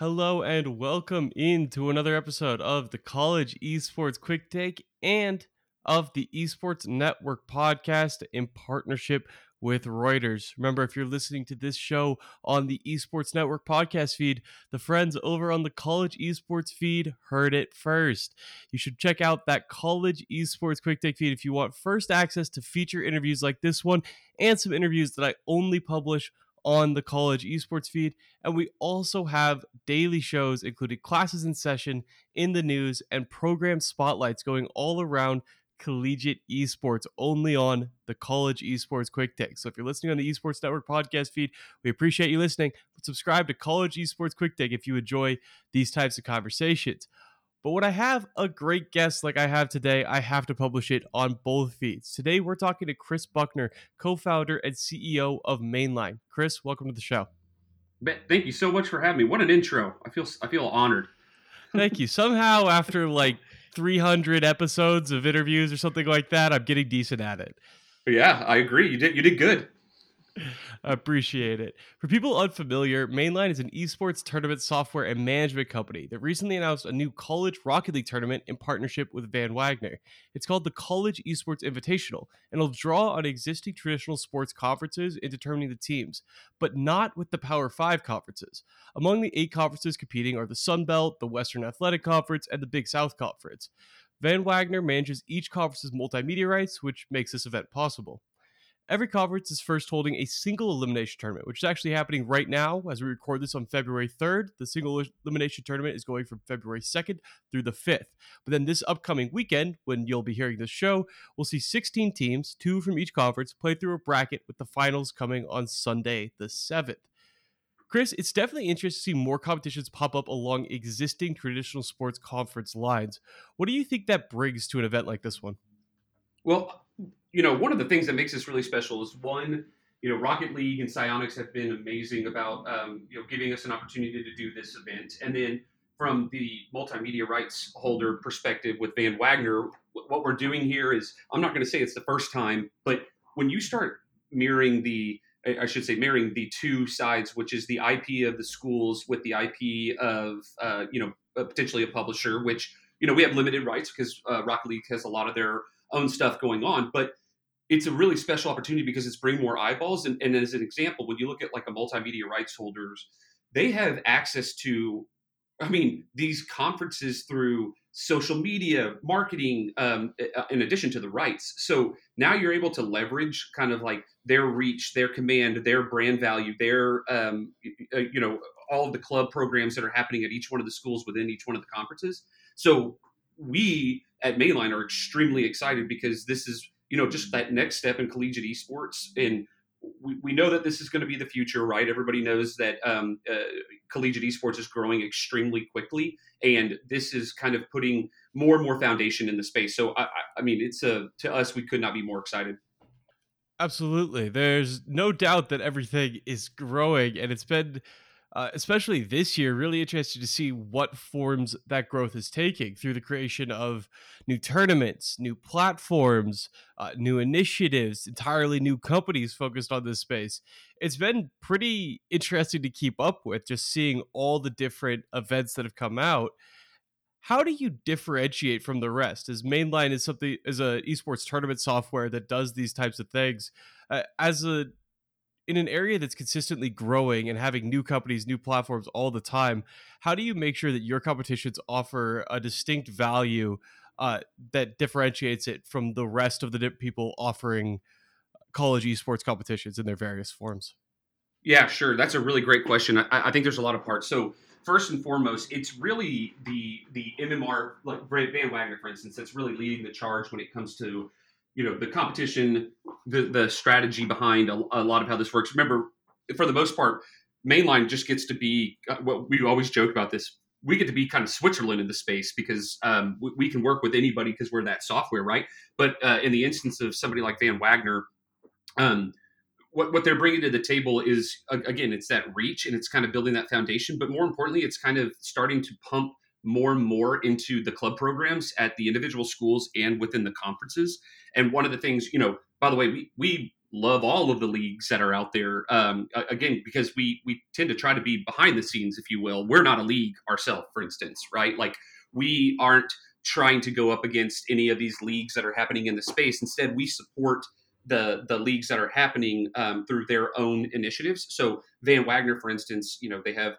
Hello and welcome into another episode of the College Esports Quick Take and of the Esports Network podcast in partnership with Reuters. Remember, if you're listening to this show on the Esports Network podcast feed, the friends over on the College Esports feed heard it first. You should check out that College Esports Quick Take feed if you want first access to feature interviews like this one and some interviews that I only publish on the college esports feed. And we also have daily shows, including classes in session, in the news, and program spotlights going all around collegiate esports only on the college esports quick take. So if you're listening on the Esports Network podcast feed, we appreciate you listening. But subscribe to College Esports Quick Take if you enjoy these types of conversations. But when I have a great guest like I have today, I have to publish it on both feeds. Today, we're talking to Chris Buckner, co founder and CEO of Mainline. Chris, welcome to the show. Thank you so much for having me. What an intro. I feel I feel honored. Thank you. Somehow, after like 300 episodes of interviews or something like that, I'm getting decent at it. Yeah, I agree. You did you did good. Appreciate it. For people unfamiliar, Mainline is an esports tournament software and management company that recently announced a new college Rocket League tournament in partnership with Van Wagner. It's called the College Esports Invitational, and it'll draw on existing traditional sports conferences in determining the teams, but not with the Power 5 conferences. Among the eight conferences competing are the Sun Belt, the Western Athletic Conference, and the Big South Conference. Van Wagner manages each conference's multimedia rights, which makes this event possible. Every conference is first holding a single elimination tournament, which is actually happening right now as we record this on February 3rd. The single elimination tournament is going from February 2nd through the 5th. But then this upcoming weekend, when you'll be hearing this show, we'll see 16 teams, two from each conference, play through a bracket with the finals coming on Sunday, the 7th. Chris, it's definitely interesting to see more competitions pop up along existing traditional sports conference lines. What do you think that brings to an event like this one? Well, you know, one of the things that makes this really special is one, you know, Rocket League and Psyonix have been amazing about, um, you know, giving us an opportunity to do this event. And then from the multimedia rights holder perspective with Van Wagner, what we're doing here is, I'm not going to say it's the first time, but when you start mirroring the, I should say, marrying the two sides, which is the IP of the schools with the IP of, uh, you know, potentially a publisher, which, you know, we have limited rights because uh, Rocket League has a lot of their own stuff going on. But it's a really special opportunity because it's bringing more eyeballs. And, and as an example, when you look at like a multimedia rights holders, they have access to, I mean, these conferences through social media, marketing, um, in addition to the rights. So now you're able to leverage kind of like their reach, their command, their brand value, their, um, you know, all of the club programs that are happening at each one of the schools within each one of the conferences. So we at Mainline are extremely excited because this is you know just that next step in collegiate esports. And we, we know that this is going to be the future right? Everybody knows that um, uh, collegiate esports is growing extremely quickly and this is kind of putting more and more foundation in the space. So i, I mean it's a to us we could not be more excited. Absolutely. There's no doubt that everything is growing and it's been uh, especially this year, really interested to see what forms that growth is taking through the creation of new tournaments, new platforms, uh, new initiatives, entirely new companies focused on this space. It's been pretty interesting to keep up with, just seeing all the different events that have come out. How do you differentiate from the rest? As Mainline is something as a esports tournament software that does these types of things, uh, as a in an area that's consistently growing and having new companies, new platforms all the time, how do you make sure that your competitions offer a distinct value uh, that differentiates it from the rest of the people offering college esports competitions in their various forms? Yeah, sure. That's a really great question. I, I think there's a lot of parts. So first and foremost, it's really the the MMR like Van Wagner, for instance, that's really leading the charge when it comes to you know the competition, the the strategy behind a, a lot of how this works. Remember, for the most part, mainline just gets to be uh, what we always joke about this. We get to be kind of Switzerland in the space because um, we, we, can work with anybody because we're that software, right? But uh, in the instance of somebody like Van Wagner, um, what, what they're bringing to the table is again, it's that reach and it's kind of building that foundation. But more importantly, it's kind of starting to pump more and more into the club programs at the individual schools and within the conferences. And one of the things, you know, by the way, we we love all of the leagues that are out there. Um, again, because we we tend to try to be behind the scenes, if you will. We're not a league ourselves, for instance, right? Like we aren't trying to go up against any of these leagues that are happening in the space. Instead, we support the the leagues that are happening um, through their own initiatives. So Van Wagner, for instance, you know they have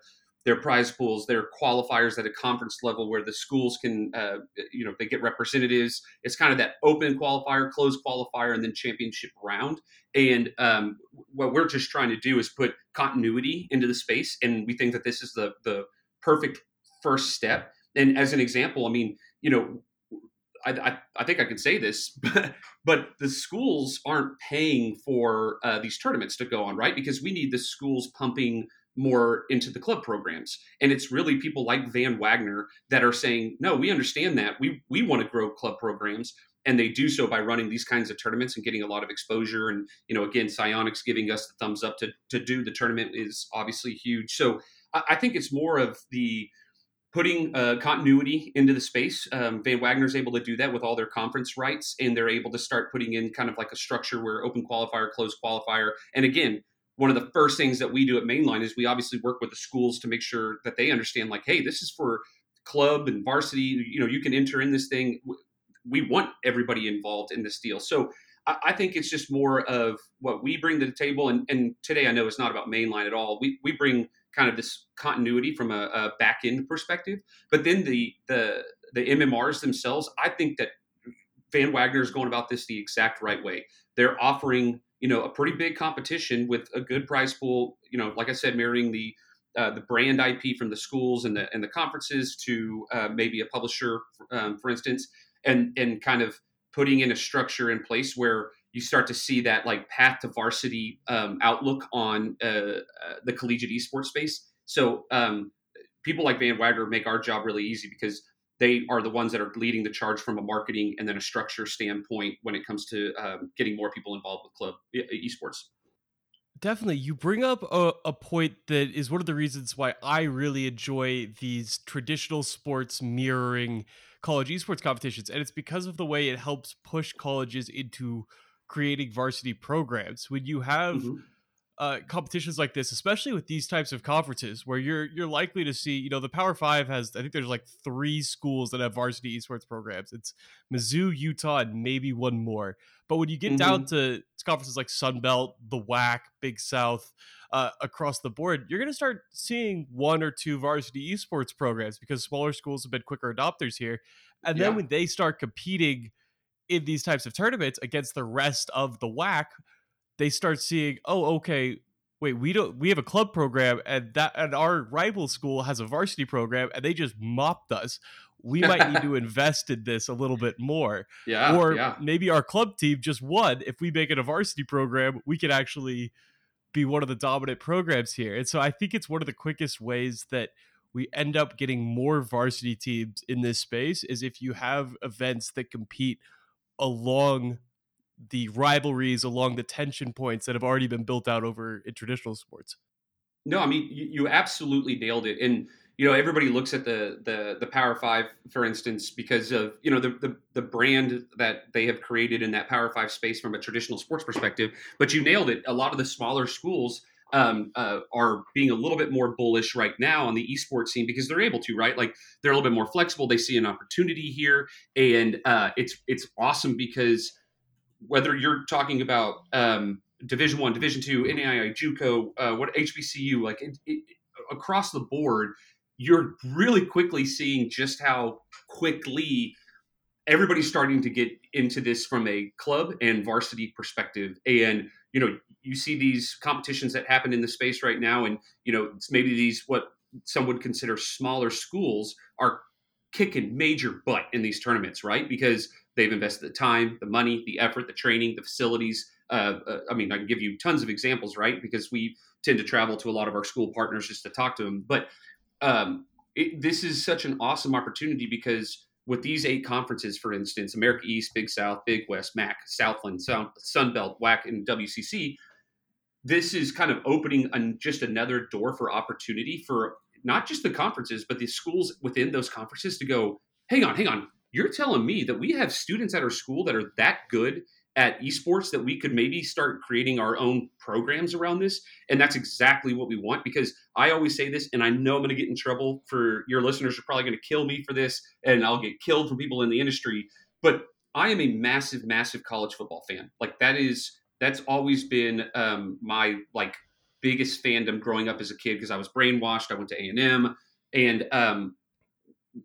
their prize pools, their qualifiers at a conference level where the schools can, uh, you know, they get representatives. It's kind of that open qualifier, closed qualifier, and then championship round. And um, what we're just trying to do is put continuity into the space, and we think that this is the the perfect first step. And as an example, I mean, you know, I, I, I, think I can say this, but, but the schools aren't paying for uh, these tournaments to go on, right? Because we need the schools pumping more into the club programs. And it's really people like Van Wagner that are saying, no, we understand that. We we want to grow club programs. And they do so by running these kinds of tournaments and getting a lot of exposure. And, you know, again, Psyonix giving us the thumbs up to, to do the tournament is obviously huge. So I, I think it's more of the putting uh, continuity into the space. Um, Van Wagner's able to do that with all their conference rights, and they're able to start putting in kind of like a structure where open qualifier, closed qualifier. And again, one of the first things that we do at Mainline is we obviously work with the schools to make sure that they understand, like, hey, this is for club and varsity. You know, you can enter in this thing. We want everybody involved in this deal. So I, think it's just more of what we bring to the table. And, and today I know it's not about Mainline at all. We we bring kind of this continuity from a, a back end perspective, but then the the the MMRs themselves, I think that Van Wagner is going about this the exact right way. They're offering you know a pretty big competition with a good prize pool. You know, like I said, marrying the uh, the brand IP from the schools and the and the conferences to uh, maybe a publisher, um, for instance, and and kind of putting in a structure in place where you start to see that like path to varsity um, outlook on uh, uh the collegiate esports space. So um, people like Van Wagner make our job really easy because they are the ones that are leading the charge from a marketing and then a structure standpoint when it comes to um, getting more people involved with club esports. Definitely. You bring up a, a, point that is one of the reasons why I really enjoy these traditional sports mirroring college esports competitions. And it's because of the way it helps push colleges into creating varsity programs. When you have mm-hmm uh, competitions like this, especially with these types of conferences, where you're you're likely to see, you know, the Power Five has I think there's like three schools that have varsity esports programs. It's Mizzou, Utah, and maybe one more. But when you get mm-hmm. down to conferences like Sunbelt, the WAC, Big South, uh, across the board, you're going to start seeing one or two varsity esports programs because smaller schools have been quicker adopters here. And then yeah. when they start competing in these types of tournaments against the rest of the WAC, they start seeing, oh, okay, wait, we don't we have a club program and that and our rival school has a varsity program and they just mopped us. We might need to invest in this a little bit more. Yeah. Or yeah. maybe our club team just won. If we make it a varsity program, we could actually be one of the dominant programs here. And so I think it's one of the quickest ways that we end up getting more varsity teams in this space is if you have events that compete along the rivalries along the tension points that have already been built out over in traditional sports. No, I mean you, you absolutely nailed it, and you know everybody looks at the the the Power Five, for instance, because of you know the, the the brand that they have created in that Power Five space from a traditional sports perspective. But you nailed it. A lot of the smaller schools um, uh, are being a little bit more bullish right now on the esports scene because they're able to, right? Like they're a little bit more flexible. They see an opportunity here, and uh, it's it's awesome because whether you're talking about um, Division One, Division Two, NAIA, JUCO, uh, what HBCU, like it, it, across the board, you're really quickly seeing just how quickly everybody's starting to get into this from a club and varsity perspective. And you know, you see these competitions that happen in the space right now, and you know, maybe these what some would consider smaller schools are kicking major butt in these tournaments, right? Because They've invested the time, the money, the effort, the training, the facilities. Uh, uh, I mean, I can give you tons of examples, right? Because we tend to travel to a lot of our school partners just to talk to them. But um, it, this is such an awesome opportunity because with these eight conferences, for instance, America East, Big South, Big West, MAC, Southland, Sun Belt, WAC, and WCC, this is kind of opening an, just another door for opportunity for not just the conferences, but the schools within those conferences to go, hang on, hang on, you're telling me that we have students at our school that are that good at esports that we could maybe start creating our own programs around this? And that's exactly what we want because i always say this and i know i'm going to get in trouble for your listeners are probably going to kill me for this and i'll get killed from people in the industry but i am a massive massive college football fan. Like that is that's always been um, my like biggest fandom growing up as a kid because i was brainwashed i went to a&m and um,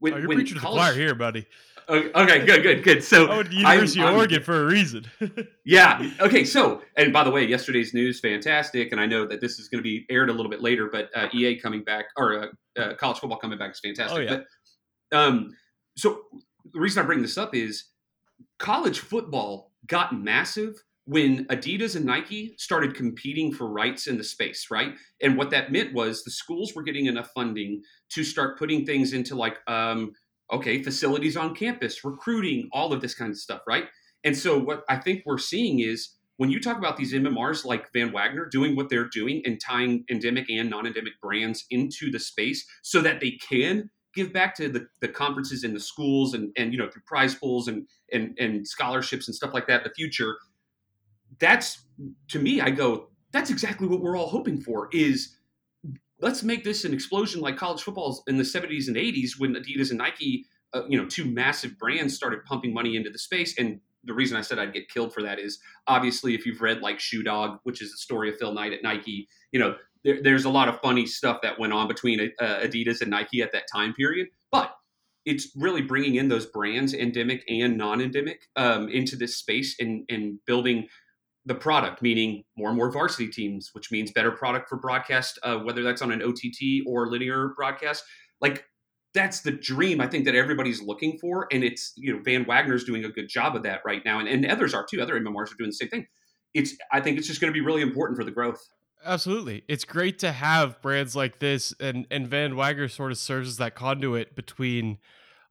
when, oh, you're when preaching college, to the choir here buddy Okay, good, good, good. So I went to University I'm, of Oregon I'm, for a reason. yeah. Okay. So, and by the way, yesterday's news fantastic, and I know that this is going to be aired a little bit later, but uh, EA coming back or uh, uh, college football coming back is fantastic. Oh, yeah. But, um, so the reason I bring this up is college football got massive when Adidas and Nike started competing for rights in the space, right? And what that meant was the schools were getting enough funding to start putting things into like um, okay, facilities on campus, recruiting, all of this kind of stuff, right? And so what I think we're seeing is when you talk about these MMRs like Van Wagner doing what they're doing and tying endemic and non-endemic brands into the space so that they can give back to the, the conferences and the schools and, and you know through prize pools and, and and scholarships and stuff like that in the future that's to me i go that's exactly what we're all hoping for is let's make this an explosion like college football in the 70s and 80s when Adidas and Nike, uh, you know, two massive brands started pumping money into the space. And the reason I said I'd get killed for that is obviously if you've read like Shoe Dog, which is the story of Phil Knight at Nike, you know, there, there's a lot of funny stuff that went on between uh, Adidas and Nike at that time period. But it's really bringing in those brands, endemic and non-endemic, um, into this space and, and building the product, meaning more and more varsity teams, which means better product for broadcast, uh, whether that's on an OTT or linear broadcast. Like that's the dream I think that everybody's looking for, and it's you know Van Wagner's doing a good job of that right now, and, and others are too. Other MMRs are doing the same thing. It's I think it's just going to be really important for the growth. Absolutely, it's great to have brands like this, and and Van Wagner sort of serves as that conduit between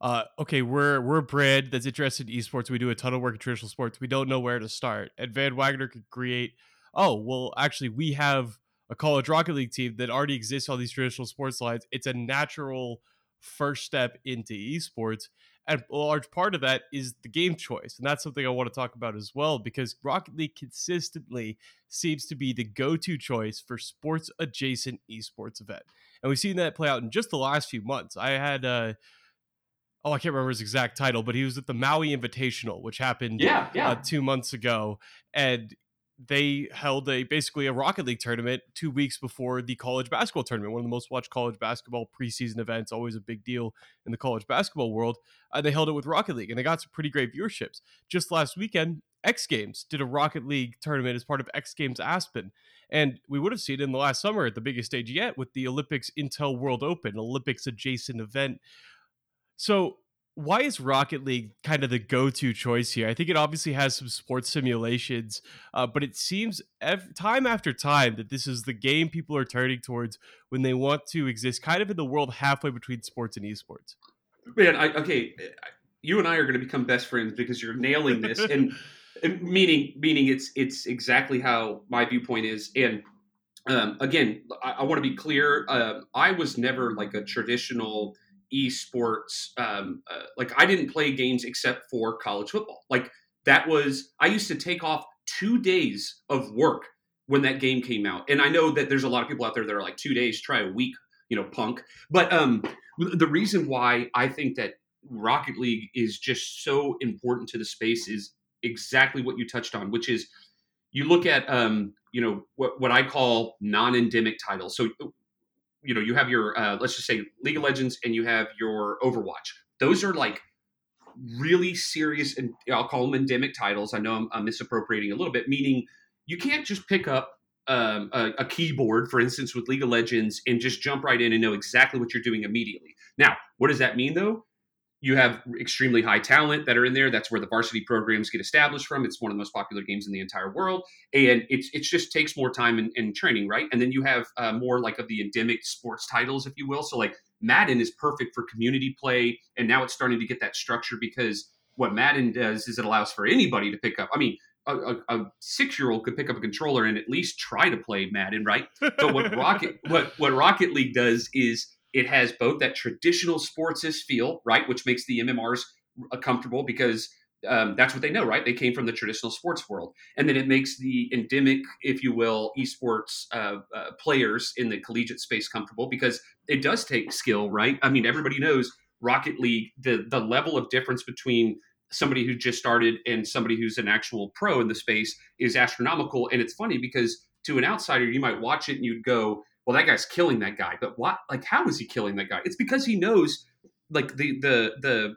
uh, okay, we're we're a brand that's interested in esports. We do a ton of work in traditional sports. We don't know where to start. And Van Wagner could create, oh, well, actually, we have a college Rocket League team that already exists on these traditional sports lines. It's a natural first step into esports. And a large part of that is the game choice. And that's something I want to talk about as well, because Rocket League consistently seems to be the go to choice for sports adjacent esports event. And we've seen that play out in just the last few months. I had uh, oh, I can't remember his exact title, but he was at the Maui Invitational, which happened yeah, yeah. Uh, two months ago, and they held a basically a Rocket League tournament two weeks before the college basketball tournament, one of the most watched college basketball preseason events, always a big deal in the college basketball world. Uh, they held it with Rocket League, and they got some pretty great viewerships. Just last weekend, X Games did a Rocket League tournament as part of X Games Aspen. And we would have seen it in the last summer at the biggest stage yet with the Olympics Intel World Open, Olympics adjacent event so why is Rocket League kind of the go-to choice here? I think it obviously has some sports simulations, uh, but it seems ev- time after time that this is the game people are turning towards when they want to exist, kind of in the world halfway between sports and esports. Man, I, okay, you and I are going to become best friends because you're nailing this, and, meaning meaning it's it's exactly how my viewpoint is, and um, again, I, I want to be clear. Uh, I was never like a traditional esports. Um, uh, like I didn't play games except for college football. Like that was I used to take off two days of work when that game came out. And I know that there's a lot of people out there that are like two days, try a week, you know, punk. But um, the reason why I think that Rocket League is just so important to the space is exactly what you touched on, which is you look at um, you know what what I call non-endemic titles. So you know you have your uh, let's just say League of Legends and you have your Overwatch. Those are like really serious and I'll call them endemic titles. I know I'm, I'm misappropriating a little bit, meaning you can't just pick up um, a, a, keyboard, for instance, with League of Legends and just jump right in and know exactly what you're doing immediately. Now, what does that mean though? You have extremely high talent that are in there. That's where the varsity programs get established from. It's one of the most popular games in the entire world, and it's it just takes more time and, and training, right? And then you have uh, more like of the endemic sports titles, if you will. So like Madden is perfect for community play, and now it's starting to get that structure because what Madden does is it allows for anybody to pick up. I mean, a, a, a six-year-old could pick up a controller and at least try to play Madden, right? But what Rocket what what Rocket League does is it has both that traditional sportsist feel, right, which makes the MMRs comfortable because um, that's what they know, right? They came from the traditional sports world, and then it makes the endemic, if you will, esports uh, uh, players in the collegiate space comfortable because it does take skill, right? I mean, everybody knows Rocket League, the the level of difference between somebody who just started and somebody who's an actual pro in the space is astronomical, and it's funny because to an outsider, you might watch it and you'd go, "Well, that guy's killing that guy," but what? Like, how is he killing that guy? It's because he knows like the the the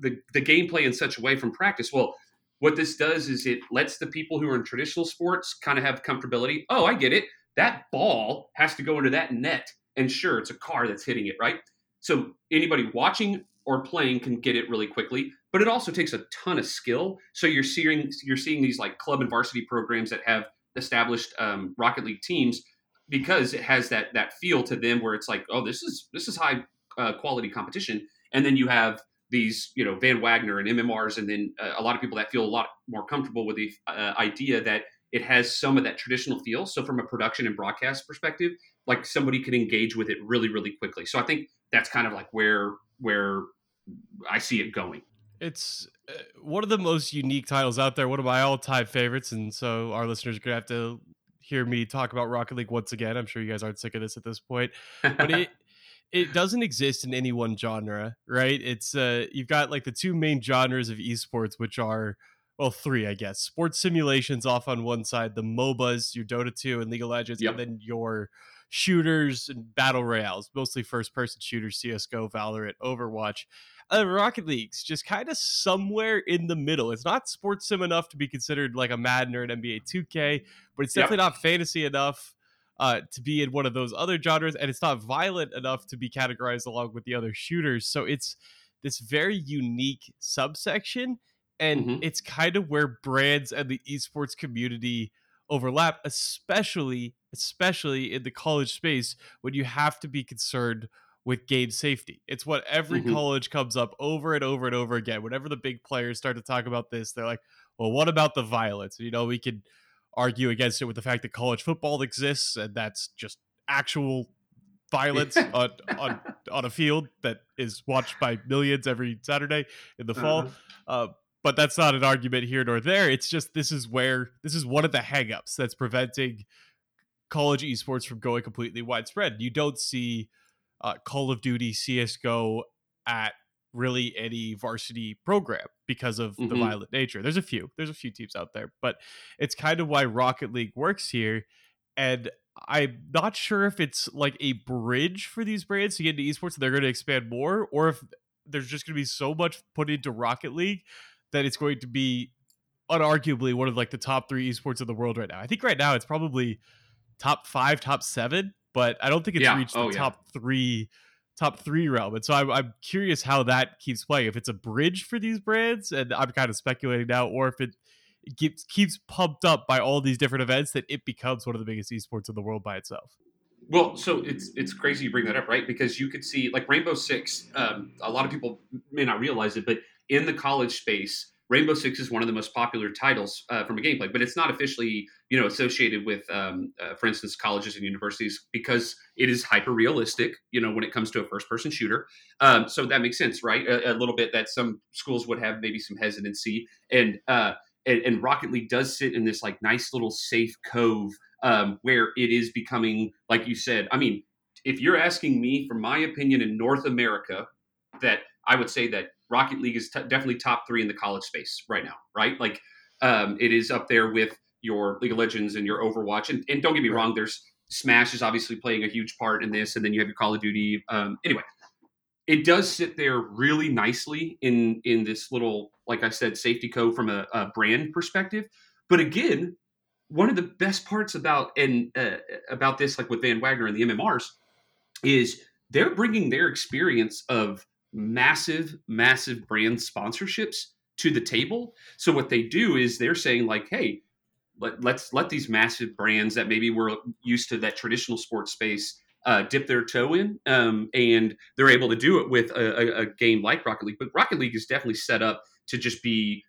the, the gameplay in such a way from practice. Well, what this does is it lets the people who are in traditional sports kind of have comfortability. Oh, I get it. That ball has to go into that net. And sure, it's a car that's hitting it, right? So anybody watching or playing can get it really quickly, but it also takes a ton of skill. So you're seeing you're seeing these like club and varsity programs that have established um, Rocket League teams because it has that that feel to them where it's like, oh, this is this is high uh, quality competition. And then you have these, you know, Van Wagner and MMRs, and then uh, a lot of people that feel a lot more comfortable with the uh, idea that it has some of that traditional feel. So from a production and broadcast perspective, like somebody can engage with it really, really quickly. So I think that's kind of like where where I see it going. It's uh, one of the most unique titles out there. One of my all-time favorites, and so our listeners are gonna have to hear me talk about Rocket League once again. I'm sure you guys aren't sick of this at this point, but it it doesn't exist in any one genre, right? It's uh you've got like the two main genres of esports, which are well, three, I guess. Sports simulations off on one side, the MOBAs, your Dota 2 and League of Legends, yep. and then your shooters and battle royales, mostly first person shooters, CSGO, Valorant, Overwatch. Uh, Rocket League's just kind of somewhere in the middle. It's not sports sim enough to be considered like a Madden or an NBA 2K, but it's definitely yep. not fantasy enough uh, to be in one of those other genres, and it's not violent enough to be categorized along with the other shooters. So it's this very unique subsection, and mm-hmm. it's kind of where brands and the esports community overlap, especially especially in the college space when you have to be concerned with game safety. It's what every mm-hmm. college comes up over and over and over again. Whenever the big players start to talk about this, they're like, "Well, what about the violence?" You know, we could argue against it with the fact that college football exists and that's just actual violence on, on on a field that is watched by millions every Saturday in the fall. Uh-huh. Uh, but that's not an argument here nor there. It's just this is where this is one of the hangups that's preventing college esports from going completely widespread. You don't see uh, Call of Duty, CS:GO at really any varsity program because of mm-hmm. the violent nature. There's a few. There's a few teams out there, but it's kind of why Rocket League works here. And I'm not sure if it's like a bridge for these brands to get into esports and they're going to expand more, or if there's just going to be so much put into Rocket League that it's going to be unarguably one of like the top three esports of the world right now. I think right now it's probably top five, top seven, but I don't think it's yeah. reached oh, the yeah. top three top three realm. And so I'm, I'm curious how that keeps playing. If it's a bridge for these brands, and I'm kind of speculating now, or if it keeps keeps pumped up by all these different events that it becomes one of the biggest esports in the world by itself. Well, so it's it's crazy you bring that up, right? Because you could see like Rainbow Six. Um, a lot of people may not realize it, but in the college space, Rainbow Six is one of the most popular titles uh, from a gameplay, but it's not officially, you know, associated with, um, uh, for instance, colleges and universities because it is hyper realistic, you know, when it comes to a first person shooter. Um, so that makes sense, right? A, a, little bit that some schools would have maybe some hesitancy, and, uh, and and Rocket League does sit in this like nice little safe cove um, where it is becoming, like you said, I mean, if you're asking me for my opinion in North America, that I would say that Rocket League is t- definitely top three in the college space right now, right? Like um, it is up there with your League of Legends and your Overwatch. And, and don't get me right. wrong, there's Smash is obviously playing a huge part in this, and then you have your Call of Duty. Um, anyway, it does sit there really nicely in in this little, like I said, safety code from a, a brand perspective. But again, one of the best parts about and uh, about this, like with Van Wagner and the MMRs, is they're bringing their experience of massive, massive brand sponsorships to the table. So what they do is they're saying like, hey, let, let's let these massive brands that maybe were used to that traditional sports space uh, dip their toe in, um, and they're able to do it with a, a, a game like Rocket League. But Rocket League is definitely set up to just be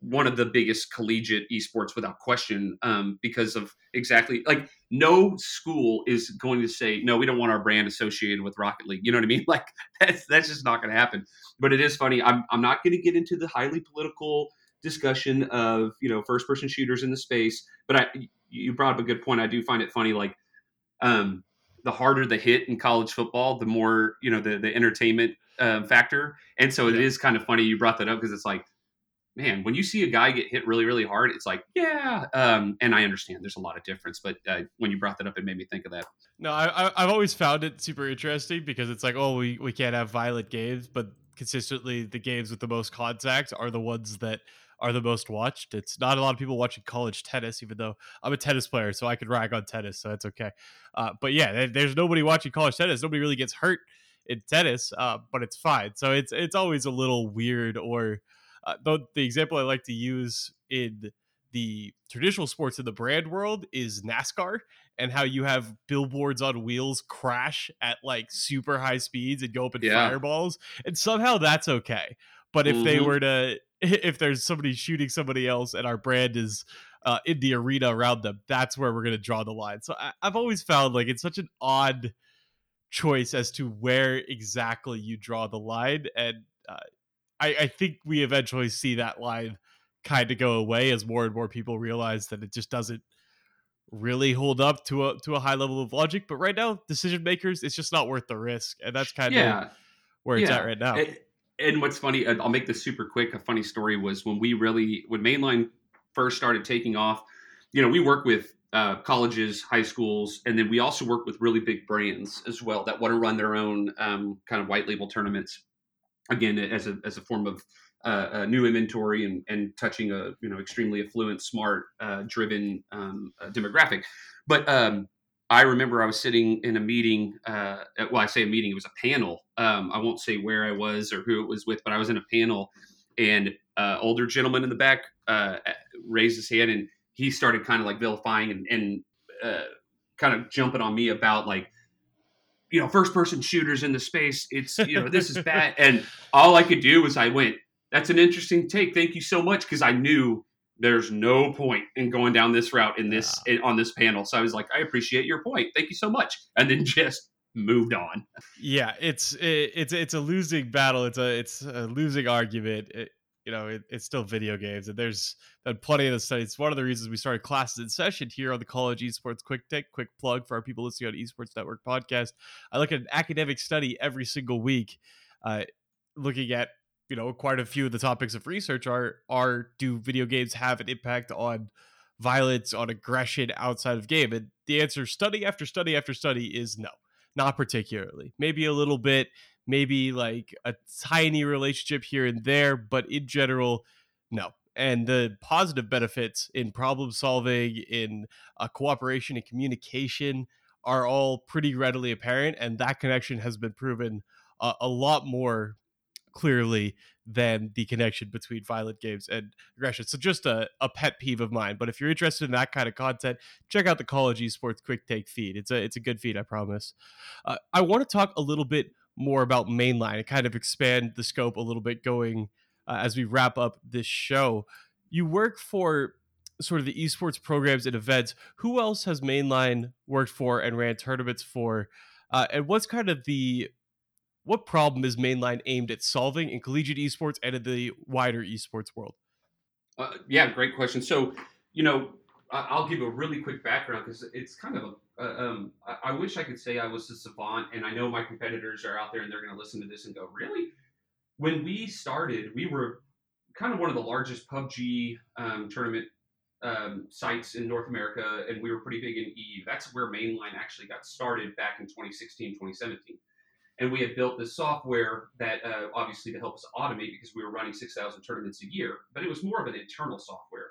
one of the biggest collegiate esports without question um, because of exactly like no school is going to say no we don't want our brand associated with rocket league you know what i mean like that's that's just not going to happen but it is funny i'm, I'm not going to get into the highly political discussion of you know first person shooters in the space. But I you brought up a good point. I do find it funny, like um, the harder the hit in college football, the more you know the the entertainment um, factor. And so it is kind of funny you brought that up because it's like man, when you see a guy get hit really, really hard, it's like, yeah. Um, and I understand there's a lot of difference, but uh, when you brought that up, it made me think of that. No, I, I've always found it super interesting because it's like, oh, we, we can't have violent games, but consistently the games with the most contact are the ones that are the most watched. It's not a lot of people watching college tennis, even though I'm a tennis player, so I could rag on tennis, so that's okay. Uh, but yeah, there's nobody watching college tennis. Nobody really gets hurt in tennis, uh, but it's fine. So it's it's always a little weird or uh, the, the example I like to use in the traditional sports in the brand world is NASCAR and how you have billboards on wheels crash at like super high speeds and go up in yeah. fireballs. And somehow that's okay. But if mm-hmm. they were to, if there's somebody shooting somebody else and our brand is uh, in the arena around them, that's where we're going to draw the line. So I, I've always found like it's such an odd choice as to where exactly you draw the line. And uh, I, I think we eventually see that line kind of go away as more and more people realize that it just doesn't really hold up to a to a high level of logic. But right now, decision makers, it's just not worth the risk, and that's kind of yeah. where it's yeah. at right now. And, and what's funny, I'll make this super quick. A funny story was when we really when mainline first started taking off. You know, we work with uh, colleges, high schools, and then we also work with really big brands as well that want to run their own um, kind of white label tournaments again as a as a form of uh, a new inventory and, and touching a you know extremely affluent, smart, uh, driven um, uh, demographic. But um, I remember I was sitting in a meeting. Uh, well, I say a meeting; it was a panel. Um, I won't say where I was or who it was with, but I was in a panel, and uh, older gentleman in the back uh, raised his hand and he started kind of like vilifying and, and kind of jumping on me about like you know, first person shooters in the space. It's, you know, this is bad. And all I could do was I went, that's an interesting take. Thank you so much. Cause I knew there's no point in going down this route in this, yeah. on this panel. So I was like, I appreciate your point. Thank you so much. And then just moved on. Yeah. It's, it, it's, it's a losing battle. It's a, it's a losing argument. It, you know, it, it's still video games, and there's been plenty of the studies. One of the reasons we started classes in session here on the College Esports Quick Take, quick plug for our people listening on Esports Network podcast. I look at an academic study every single week, uh, looking at you know quite a few of the topics of research are are do video games have an impact on violence on aggression outside of game and the answer study after study after study is no not particularly maybe a little bit maybe like a tiny relationship here and there, but in general, no. And the positive benefits in problem solving, in uh, cooperation and communication are all pretty readily apparent. And that connection has been proven uh, a lot more clearly than the connection between violent games and aggression. So just a, a pet peeve of mine. But if you're interested in that kind of content, check out the College Esports Quick Take feed. It's a it's a good feed, I promise. Uh, I want to talk a little bit more about mainline and kind of expand the scope a little bit going uh, as we wrap up this show. You work for sort of the esports programs and events. Who else has mainline worked for and ran tournaments for? Uh, and what's kind of the what problem is mainline aimed at solving in collegiate esports and in the wider esports world? Uh, yeah, great question. So, you know, I'll give a really quick background because it's kind of a uh, um, I, I, wish I could say I was a savant, and I know my competitors are out there and they're going to listen to this and go, "Really?" When we started, we were kind of one of the largest PUBG um, tournament um, sites in North America, and we were pretty big in EU. That's where Mainline actually got started back in 2016, 2017. And we had built this software that uh, obviously to help us automate because we were running 6,000 tournaments a year, but it was more of an internal software.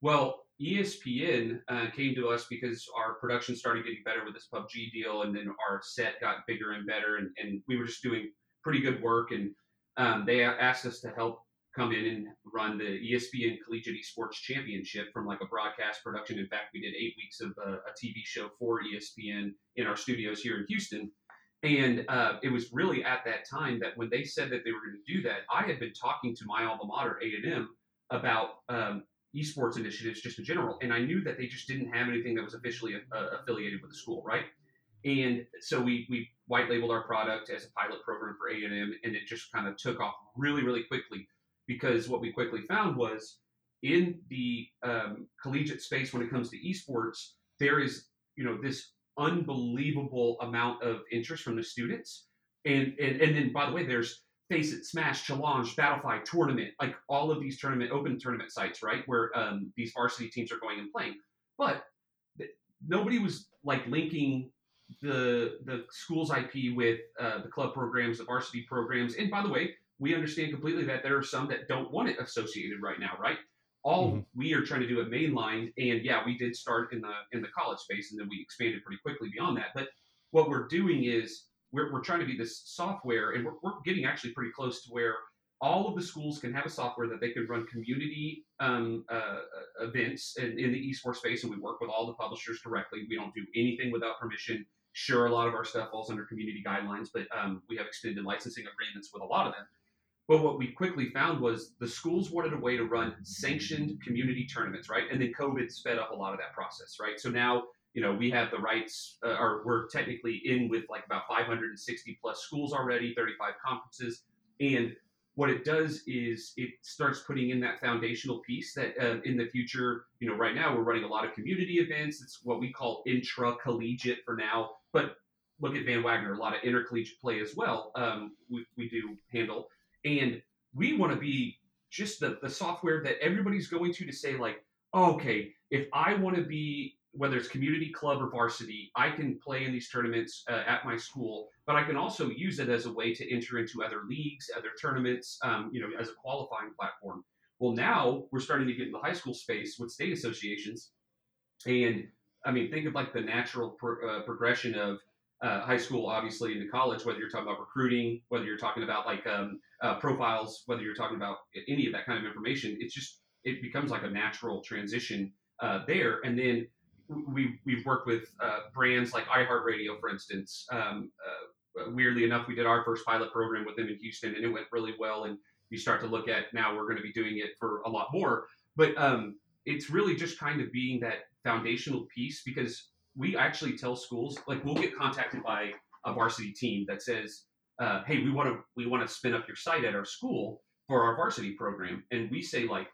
Well, ESPN uh, came to us because our production started getting better with this PUBG deal, and then our set got bigger and better, and, and we were just doing pretty good work. And um, they asked us to help come in and run the ESPN Collegiate Esports Championship from like a broadcast production. In fact, we did eight weeks of a, a TV show for ESPN in our studios here in Houston. And uh, it was really at that time that when they said that they were going to do that, I had been talking to my alma mater, A&M, about um, esports initiatives just in general. And I knew that they just didn't have anything that was officially uh, affiliated with the school, right? And so we we white labeled our product as a pilot program for A and M, and it just kind of took off really really quickly because what we quickly found was in the um, collegiate space when it comes to esports, there is you know this unbelievable amount of interest from the students, and and and then by the way, there's FACEIT, Smash, Challenge, Battlefy, Tournament, like all of these tournament open tournament sites, right, where um, these varsity teams are going and playing. But th- nobody was like linking the the school's IP with uh, the club programs, the varsity programs. And by the way, we understand completely that there are some that don't want it associated right now, right? All mm-hmm. we are trying to do at mainline, and yeah, we did start in the in the college space, and then we expanded pretty quickly beyond that. But what we're doing is we're, we're trying to be this software, and we're, we're getting actually pretty close to where all of the schools can have a software that they can run community um, uh, events in, in, the esports space, and we work with all the publishers directly. We don't do anything without permission. Sure, a lot of our stuff falls under community guidelines, but um, we have extended licensing agreements with a lot of them. But what we quickly found was the schools wanted a way to run sanctioned community tournaments, right? And then COVID sped up a lot of that process, right? So now, you know, we have the rights, uh, or we're technically in with like about 560 plus schools already, 35 conferences. And what it does is it starts putting in that foundational piece that uh, in the future, you know, right now we're running a lot of community events. It's what we call intra collegiate for now. But look at Van Wagner, a lot of intercollegiate play as well. Um, we, we do handle. And we want to be just the, the software that everybody's going to to say, like, okay, if I want to be, whether it's community club or varsity, I can play in these tournaments uh, at my school, but I can also use it as a way to enter into other leagues, other tournaments, um, you know, as a qualifying platform. Well, now we're starting to get in the high school space with state associations. And I mean, think of like the natural pro- uh, progression of uh, high school, obviously, into college, whether you're talking about recruiting, whether you're talking about like um, uh, profiles, whether you're talking about any of that kind of information, it's just it becomes like a natural transition uh, there. And then we we've worked with uh, brands like iHeartRadio, for instance. Um, uh, weirdly enough, we did our first pilot program with them in Houston, and it went really well. And you start to look at now we're going to be doing it for a lot more. But um, it's really just kind of being that foundational piece because we actually tell schools like we'll get contacted by a varsity team that says uh, hey, we want to we want to spin up your site at our school for our varsity program, and we say like,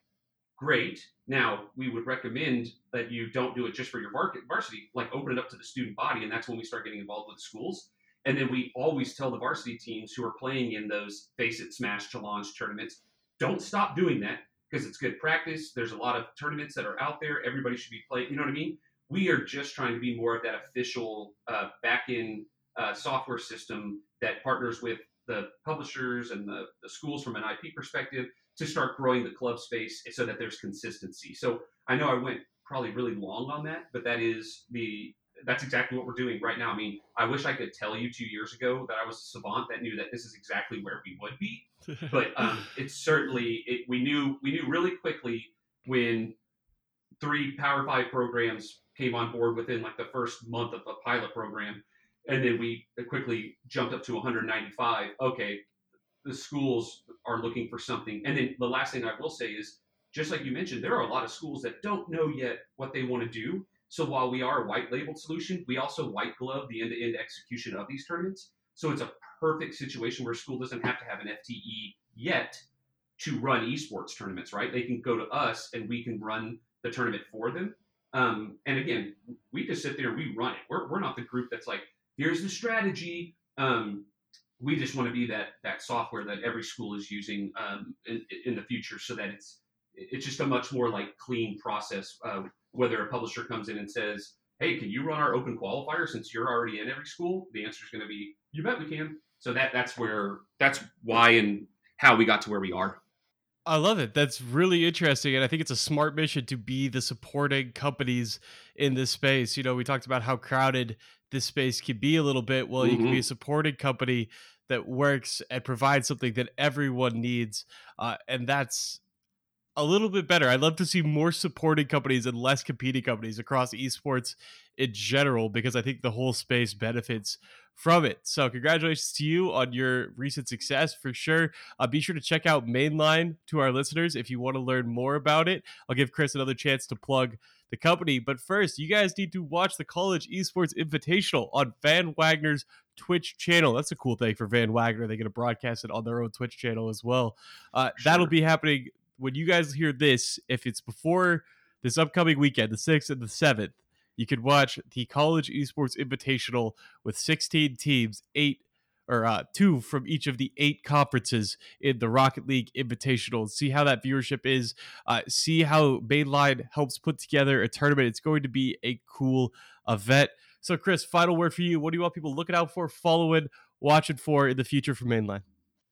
great. Now we would recommend that you don't do it just for your varsity, like open it up to the student body, and that's when we start getting involved with schools. And then we always tell the varsity teams who are playing in those FACEIT Smash Challenge tournaments, don't stop doing that because it's good practice. There's a lot of tournaments that are out there. Everybody should be playing. You know what I mean? We are just trying to be more of that official uh, back in uh, software system that partners with the publishers and the, the schools from an IP perspective to start growing the club space so that there's consistency. So I know I went probably really long on that, but that is the that's exactly what we're doing right now. I mean, I wish I could tell you two years ago that I was a savant that knew that this is exactly where we would be, but um, it's certainly it, we knew we knew really quickly when three Power Five programs came on board within like the first month of a pilot program and then we quickly jumped up to 195. Okay, the schools are looking for something. And then the last thing I will say is, just like you mentioned, there are a lot of schools that don't know yet what they want to do. So while we are a white labeled solution, we also white glove the end to end execution of these tournaments. So it's a perfect situation where school doesn't have to have an FTE yet to run esports tournaments, right? They can go to us and we can run the tournament for them. Um, and again, we just sit there and we run it. We're, we're not the group that's like, here's the strategy. Um, we just want to be that that software that every school is using um, in, in, the future, so that it's it's just a much more like clean process. Uh, whether a publisher comes in and says, "Hey, can you run our open qualifier since you're already in every school?" The answer is going to be, "You bet we can." So that that's where that's why and how we got to where we are. I love it. That's really interesting. And I think it's a smart mission to be the supporting companies in this space. You know, we talked about how crowded this space can be a little bit. Well, mm-hmm. you can be a supporting company that works and provides something that everyone needs. Uh, and that's a little bit better. I'd love to see more supporting companies and less competing companies across esports in general because I think the whole space benefits from it. So, congratulations to you on your recent success for sure. Uh, be sure to check out Mainline to our listeners if you want to learn more about it. I'll give Chris another chance to plug the company. But first, you guys need to watch the College Esports Invitational on Van Wagner's Twitch channel. That's a cool thing for Van Wagner. They're going to broadcast it on their own Twitch channel as well. Uh, sure. That'll be happening when you guys hear this, if it's before this upcoming weekend, the 6th and the 7th, you can watch the College Esports Invitational with 16 teams, eight or uh, two from each of the eight conferences in the Rocket League Invitational. See how that viewership is. Uh, see how Mainline helps put together a tournament. It's going to be a cool event. So, Chris, final word for you. What do you want people looking out for, following, watching for in the future for Mainline?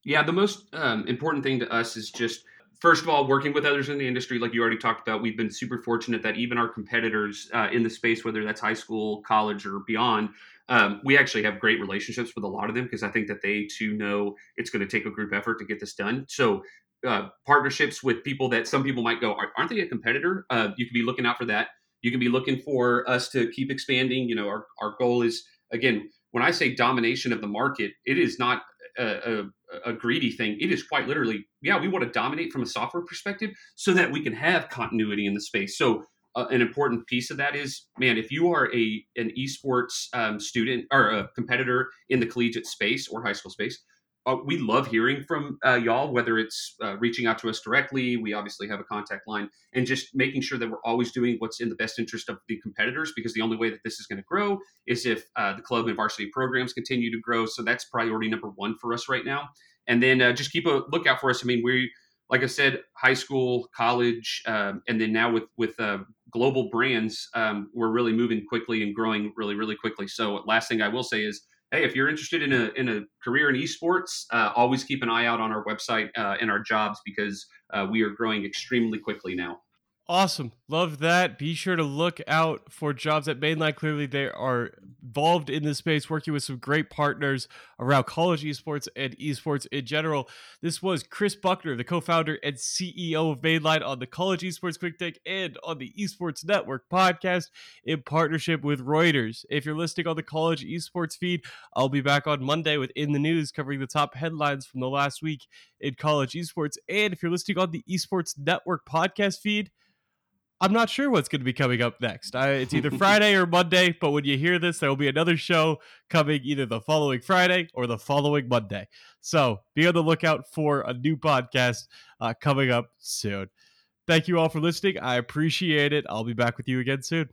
Yeah, the most um, important thing to us is just first of all, working with others in the industry, like you already talked about, we've been super fortunate that even our competitors uh, in the space, whether that's high school, college, or beyond, um, we actually have great relationships with a lot of them because I think that they too know it's going to take a group effort to get this done. So, uh, partnerships with people that some people might go, aren't they a competitor? Uh, you can be looking out for that. You can be looking for us to keep expanding. You know, our, our goal is, again, when I say domination of the market, it is not a, a, a, greedy thing. It is quite literally, yeah, we want to dominate from a software perspective so that we can have continuity in the space. So uh, an important piece of that is, man, if you are a an esports um, student or a competitor in the collegiate space or high school space, uh, we love hearing from uh, y'all, whether it's uh, reaching out to us directly. We obviously have a contact line and just making sure that we're always doing what's in the best interest of the competitors because the only way that this is going to grow is if uh, the club and varsity programs continue to grow. So that's priority number one for us right now. And then uh, just keep a lookout for us. I mean, we, like I said, high school, college, um, and then now with with uh, global brands, um, we're really moving quickly and growing really, really quickly. So last thing I will say is hey, if you're interested in a in a career in esports, uh, always keep an eye out on our website uh, and our jobs because uh, we are growing extremely quickly now. Awesome. Love that. Be sure to look out for jobs at Mainline. Clearly, they are involved in this space, working with some great partners around college esports and esports in general. This was Chris Buckner, the co founder and CEO of Mainline on the College Esports Quick Take and on the Esports Network podcast in partnership with Reuters. If you're listening on the College Esports feed, I'll be back on Monday with In the News covering the top headlines from the last week in college esports. And if you're listening on the Esports Network podcast feed, I'm not sure what's going to be coming up next. I, it's either Friday or Monday, but when you hear this, there will be another show coming either the following Friday or the following Monday. So be on the lookout for a new podcast uh, coming up soon. Thank you all for listening. I appreciate it. I'll be back with you again soon.